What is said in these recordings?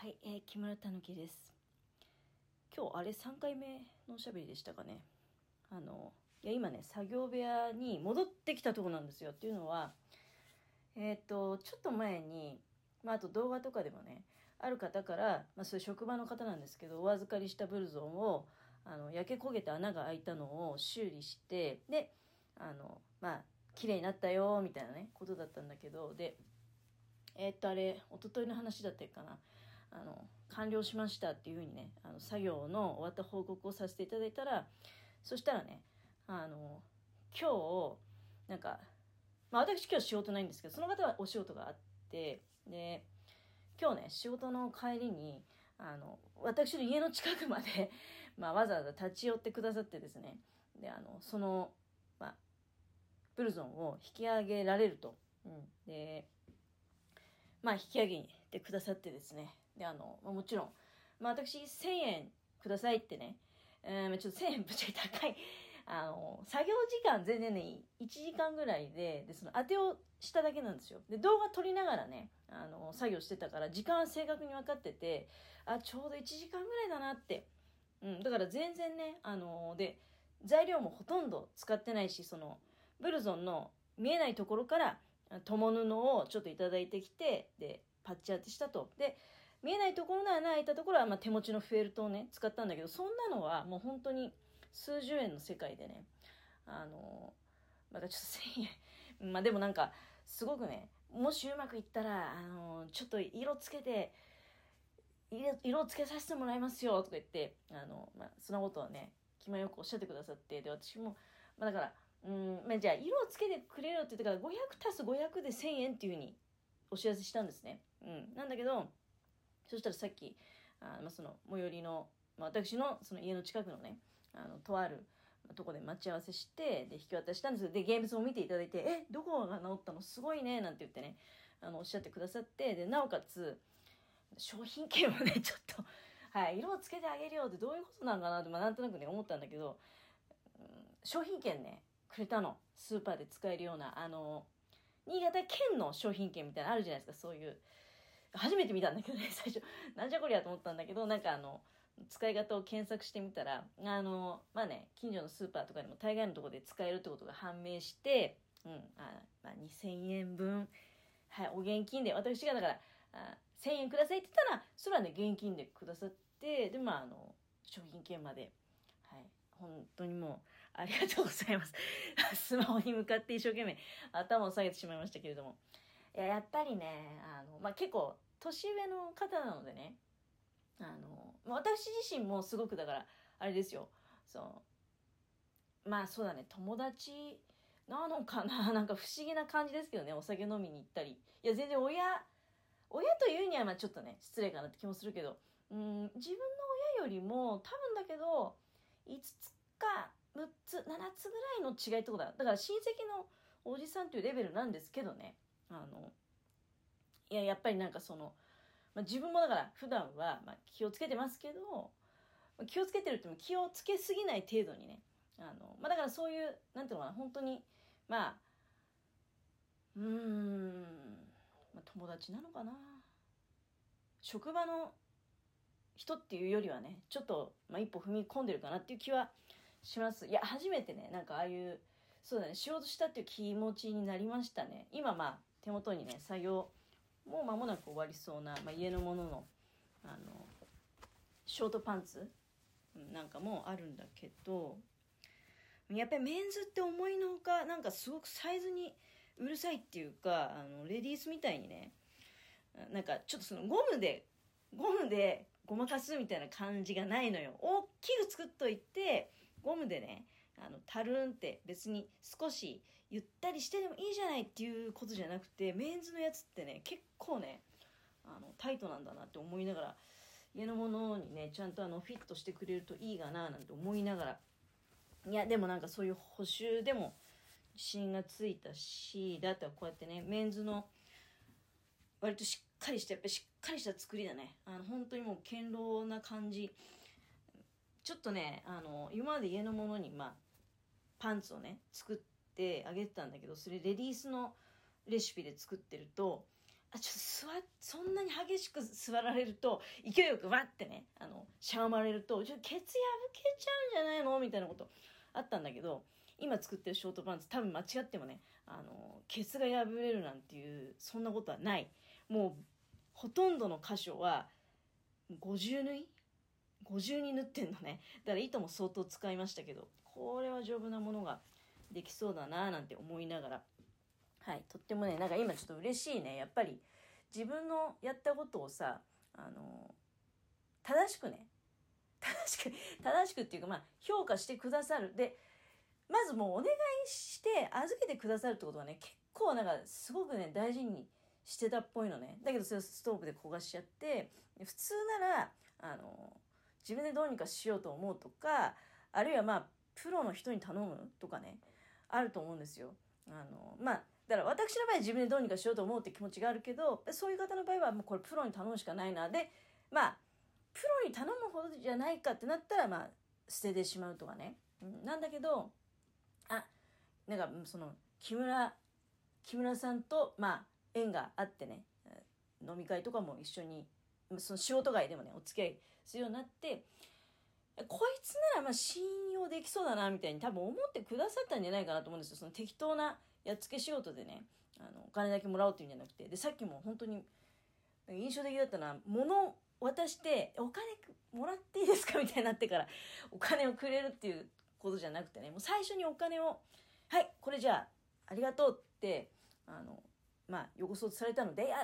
はい、えー木村たぬきです。今日あれ3回目のおしゃべりでしたかね。あのいや今ね作業部屋に戻ってきたとこなんですよ。っていうのはえっ、とちょっと前にまああと動画とかでもねある方からまあそういう職場の方なんですけどお預かりしたブルゾンをあの焼け焦げて穴が開いたのを修理してであのまあ綺麗になったよみたいなねことだったんだけどでえーっとあれ一昨日の話だったかなあの完了しましたっていうふうにねあの作業の終わった報告をさせていただいたらそしたらねあの今日なんか、まあ、私今日仕事ないんですけどその方はお仕事があってで今日ね仕事の帰りにあの私の家の近くまで、まあ、わざわざ立ち寄ってくださってですねであのその、ま、ブルゾンを引き上げられると、うん、でまあ引き上げてくださってですねであの、もちろん、まあ、私1000円くださいってね、えー、ちょっと1000円ぶっちゃけ高い。あの作業時間全然ね1時間ぐらいででその当てをしただけなんですよ。で動画撮りながらねあの作業してたから時間は正確に分かっててあちょうど1時間ぐらいだなって、うん、だから全然ねあので材料もほとんど使ってないしそのブルゾンの見えないところから友布をちょっといただいてきてでパッチ当てしたと。で見えないところの穴開いたところは、まあ、手持ちのフェルトをね使ったんだけどそんなのはもう本当に数十円の世界でねあのまだちょっと1000円 まあでもなんかすごくねもしうまくいったらあのちょっと色つけて色色つけさせてもらいますよとか言ってあの、まあ、そんなことはね気前よくおっしゃってくださってで私も、まあ、だからうん、まあ、じゃあ色をつけてくれるって言ってから500足す500で1000円っていうふうにお知らせしたんですね。うん、なんだけどそしたらさっきあ、まあ、その最寄りの、まあ、私のその家の近くのねあのとあるとこで待ち合わせしてで引き渡したんですで現物も見ていただいて「えどこが治ったの？すごいね」なんて言ってねあのおっしゃってくださってでなおかつ商品券をね ちょっと、はい、色をつけてあげるよってどういうことなんかなって、まあ、なんとなくね思ったんだけど、うん、商品券ねくれたの。スーパーで使えるようなあの新潟県の商品券みたいなのあるじゃないですかそういう。初めて見たんだけどね 最初。なんじゃこりゃと思ったんだけどなんかあの使い方を検索してみたらあのまあね近所のスーパーとかでも大概のところで使えるってことが判明して、うんあまあ、2000円分、はい、お現金で。私がだからあ1000円くださいって言ったらそれはね現金でくださってでまああの商品券まで、はい、本当にもうありがとうございます。スマホに向かって一生懸命頭を下げてしまいましたけれども。いややっぱりねあの、まあ、結構年上の方なのでねあの私自身もすごくだからあれですよそうまあそうだね友達なのかな なんか不思議な感じですけどねお酒飲みに行ったり。いや全然親親というにはまあちょっとね失礼かなって気もするけどうん自分の親よりも多分だけど5つか6つ7つぐらいの違いってことだ。だから親戚のおじさんというレベルなんですけどね。あのいややっぱりなんかその、まあ、自分もだから普段はまあ気をつけてますけど気をつけてるって言っても気をつけすぎない程度にねあの、まあ、だからそういうなんていうのかな本当にまあうーん、まあ、友達なのかな。職場の人っていうよりはねちょっと、まあ、一歩踏み込んでるかなっていう気はします。いや初めてねなんかああいうそうだね仕事したっていう気持ちになりましたね。今まあ手元にね作業もう間もなく終わりそうな、まあ、家のもののあのショートパンツなんかもあるんだけどやっぱりメンズって思いのほかなんかすごくサイズにうるさいっていうかあのレディースみたいにねなんかちょっとそのゴムでゴムでごまかすみたいな感じがないのよ。大きく作っといてゴムでねあのタルンって別に少しゆったりしてでもいいじゃないっていうことじゃなくてメンズのやつってね結構ねあのタイトなんだなって思いながら家のものにねちゃんとあのフィットしてくれるといいかななんて思いながら。いやでもなんかそういう補修でも自信がついたしであとはこうやってねメンズの割としっかりしたやっぱりしっかりした作りだね。あの本当にもう堅牢な感じ。ちょっとねあの今まで家のものにまあパンツをね作ってあげてたんだけどそれレディースのレシピで作ってるとあちょっと座そんなに激しく座られると勢いよくわってねあのしゃがまれるとちょっとケツ破けちゃうんじゃないのみたいなことあったんだけど今作ってるショートパンツ多分間違ってもねあのケツが破れるなんていうそんなことはない。もうほとんどの箇所は50縫い？50に縫ってんのね。だから糸も相当使いましたけどこれは丈夫なものができそうだななんて思いながら。はいとってもねなんか今ちょっと嬉しいね。やっぱり自分のやったことをさあの正しくね正しく正しくっていうかまあ評価してくださる。でまずもうお願いして預けてくださるってことはね結構なんかすごくね大事にしてたっぽいのね。だけどそれをストーブで焦がしちゃって普通ならあの自分でどうにかしようと思うとかあるいはまあプロの人に頼む？とかね。あると思うんですよ。あのまあだから私の場合は自分でどうにかしようと思うって気持ちがあるけどそういう方の場合はもうこれプロに頼むしかないな。でまあプロに頼むほどじゃないかってなったらまあ捨ててしまうとかね、うん、なんだけどあなんかその木村木村さんとまあ縁があってね。飲み会とかも一緒にその仕事外でもねお付き合いするようになってこいつならまあ信用できそうだなみたいに多分思ってくださったんじゃないかなと思うんですよ。その適当なやっつけ仕事でね。あのお金だけもらおうっていうんじゃなくてでさっきも本当に印象的だったのは物渡してお金もらっていいですかみたいになってからお金をくれるっていうことじゃなくてねもう最初にお金をはいこれじゃあありがとうってあのまあ横そうとされたのでいや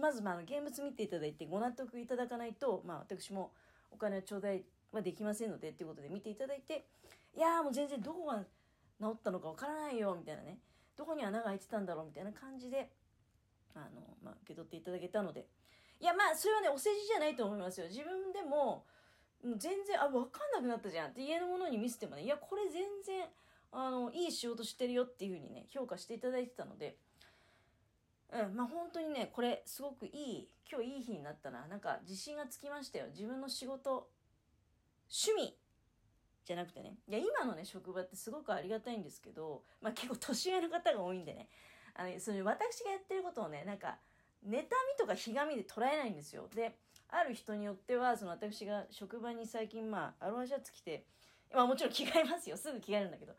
まずまあ現物見ていただいてご納得いただかないと、まあ、私もお金を頂戴はできませんのでっていうことで見ていただいていやもう全然どこが治ったのかわからないよみたいなね。どこに穴が開いてたんだろうみたいな感じであの、まあ、受け取っていただけたので。いやまあそれはねお世辞じゃないと思いますよ。自分でも全然あ分かんなくなったじゃん。って家のものに見せてもねいやこれ全然あのいい仕事してるよっていうふうにね評価していただいてたので。うんまあ本当にねこれすごくいい今日いい日になったな。なんか自信がつきましたよ。自分の仕事趣味じゃなくてね。いや今のね職場ってすごくありがたいんですけど、まあ、結構年上の方が多いんでね。あのその私がやってることをねなんか妬みとかひがみで捉えないんですよ。である人によってはその私が職場に最近まあアロハシャツ着てまあもちろん着替えますよ。すぐ着替えるんだけど。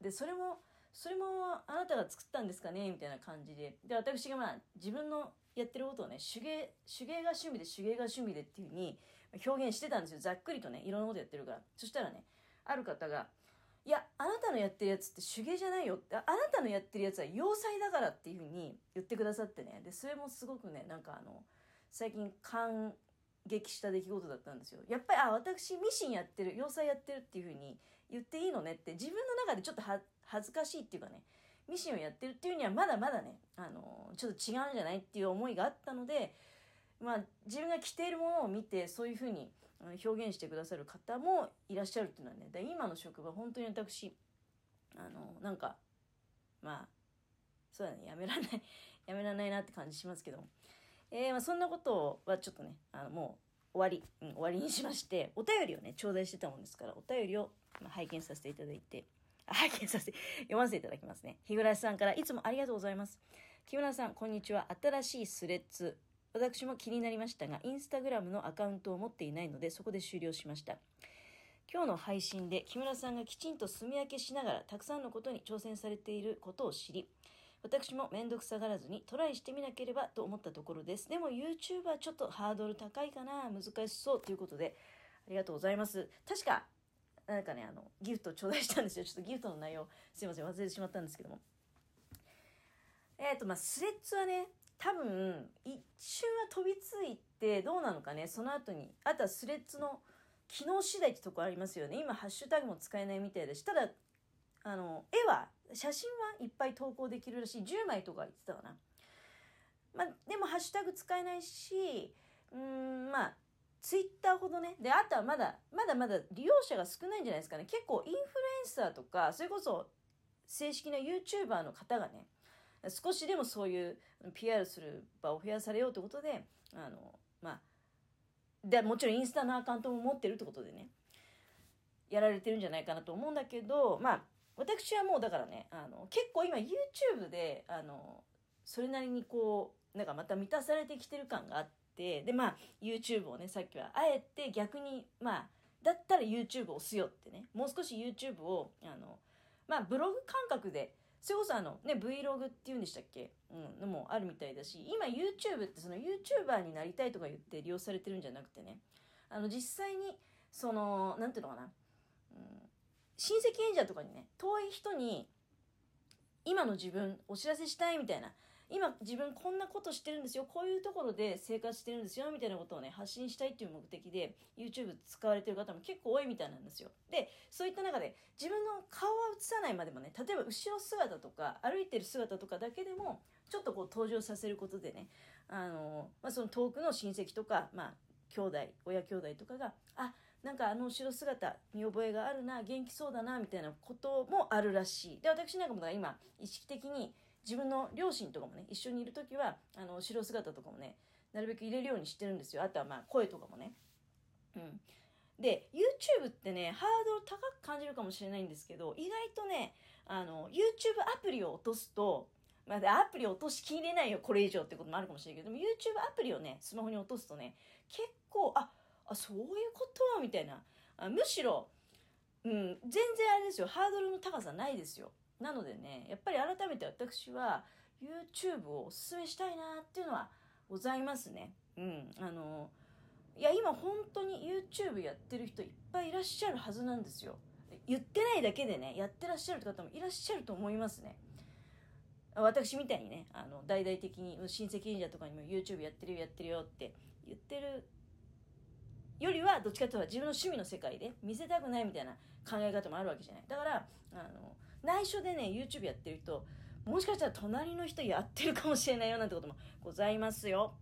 でそれもそれもあなたが作ったんですかね？みたいな感じで。で私がまあ自分のやってることをね手芸手芸が趣味で手芸が趣味でっていう風に表現してたんですよ。ざっくりとねいろんなことやってるから。そしたらねある方が「いやあなたのやってるやつって手芸じゃないよ」って「あなたのやってるやつは要塞だから」っていう風に言ってくださってね。でそれもすごくねなんかあの最近感激した出来事だったんですよ。やっぱりあ私ミシンやってる要塞やってるっていう風に言っていいのねって自分の中でちょっと恥ずかしいっていうかねミシンをやってるっていうにはまだまだね、あのちょっと違うんじゃないっていう思いがあったので、まあ、自分が着ているものを見てそういうふうに表現してくださる方もいらっしゃるっていうのはねで今の職場本当に私あのなんかまあそうだねやめられない やめられないなって感じしますけども、えー、まあ、そんなことはちょっとねあのもう終わり、うん、終わりにしましてお便りをね頂戴してたもんですからお便りを、まあ拝見させていただいて拝見させて、読ませていただきますね。日暮さんからいつもありがとうございます。木村さん、こんにちは。新しいスレッズ。私も気になりましたが、インスタグラムのアカウントを持っていないので、そこで終了しました。今日の配信で木村さんがきちんと住み分けしながらたくさんのことに挑戦されていることを知り、私も面倒くさがらずにトライしてみなければと思ったところです。でも YouTube はちょっとハードル高いかな、難しそうということで、ありがとうございます。確かなんかね、あの、ギフト頂戴したんですよ。ちょっとギフトの内容、すいません、忘れてしまったんですけども。えっ、ー、と、まあ、スレッズはね、多分、一瞬は飛びついて、どうなのかね、その後に、あとはスレッズの機能次第ってとこありますよね。今、ハッシュタグも使えないみたいだし、ただ、あの、絵は、写真はいっぱい投稿できるらしい。10枚とか言ってたかな。まあ、でも、ハッシュタグ使えないし、うん、まあ、ツイッターほどね。で、あとはまだ、まだまだ利用者が少ないんじゃないですかね。結構インフルエンサーとか、それこそ正式な YouTuber の方がね、少しでもそういう PR する場を増やされようということで、あの、まあ、で、もちろんインスタのアカウントも持ってるってことでね、やられてるんじゃないかなと思うんだけど、まあ、私はもうだからね、あの、結構今 YouTube で、あの、それなりにこう、なんかまた満たされてきてる感があってでまあ YouTube をねさっきはあえて逆にまあだったら YouTube を押すよってねもう少し YouTube をあのまあブログ感覚でそれこそあのね Vlog っていうんでしたっけ、うん、のもあるみたいだし今 YouTube ってその YouTuber になりたいとか言って利用されてるんじゃなくてね。あの実際にその何ていうのかな、うん、親戚演者とかにね遠い人に今の自分お知らせしたいみたいな今自分こんなことしてるんですよこういうところで生活してるんですよみたいなことをね発信したいっていう目的で YouTube 使われてる方も結構多いみたいなんですよ。でそういった中で自分の顔は映さないまでもね例えば後ろ姿とか歩いてる姿とかだけでもちょっとこう登場させることでねあの、まあ、その遠くの親戚とかまあ兄弟親兄弟とかがあなんかあの後ろ姿見覚えがあるな元気そうだなみたいなこともあるらしい。で私なんかも今意識的に自分の両親とかもね一緒にいる時はあの後ろ姿とかもねなるべく入れるようにしてるんですよ。あとはまあ声とかもね。うん。で YouTube ってねハードル高く感じるかもしれないんですけど意外とねあの YouTube アプリを落とすとまあ、アプリ落としきれないよこれ以上ってこともあるかもしれないけども YouTube アプリをねスマホに落とすとね結構ああそういうことみたいな。あむしろ、うん、全然あれですよ。ハードルの高さないですよ。なのでねやっぱり改めて私は YouTube をおすすめしたいなっていうのはございますね。うん、あのいや今本当に YouTube やってる人いっぱいいらっしゃるはずなんですよ。言ってないだけでねやってらっしゃる方もいらっしゃると思いますね。私みたいにねあの大々的に親戚忍者とかにも YouTube やってるよやってるよって言ってるよりはどっちかというと自分の趣味の世界で見せたくないみたいな考え方もあるわけじゃないだからあの内緒でね YouTube やってる人もしかしたら隣の人やってるかもしれないよなんてこともございますよ。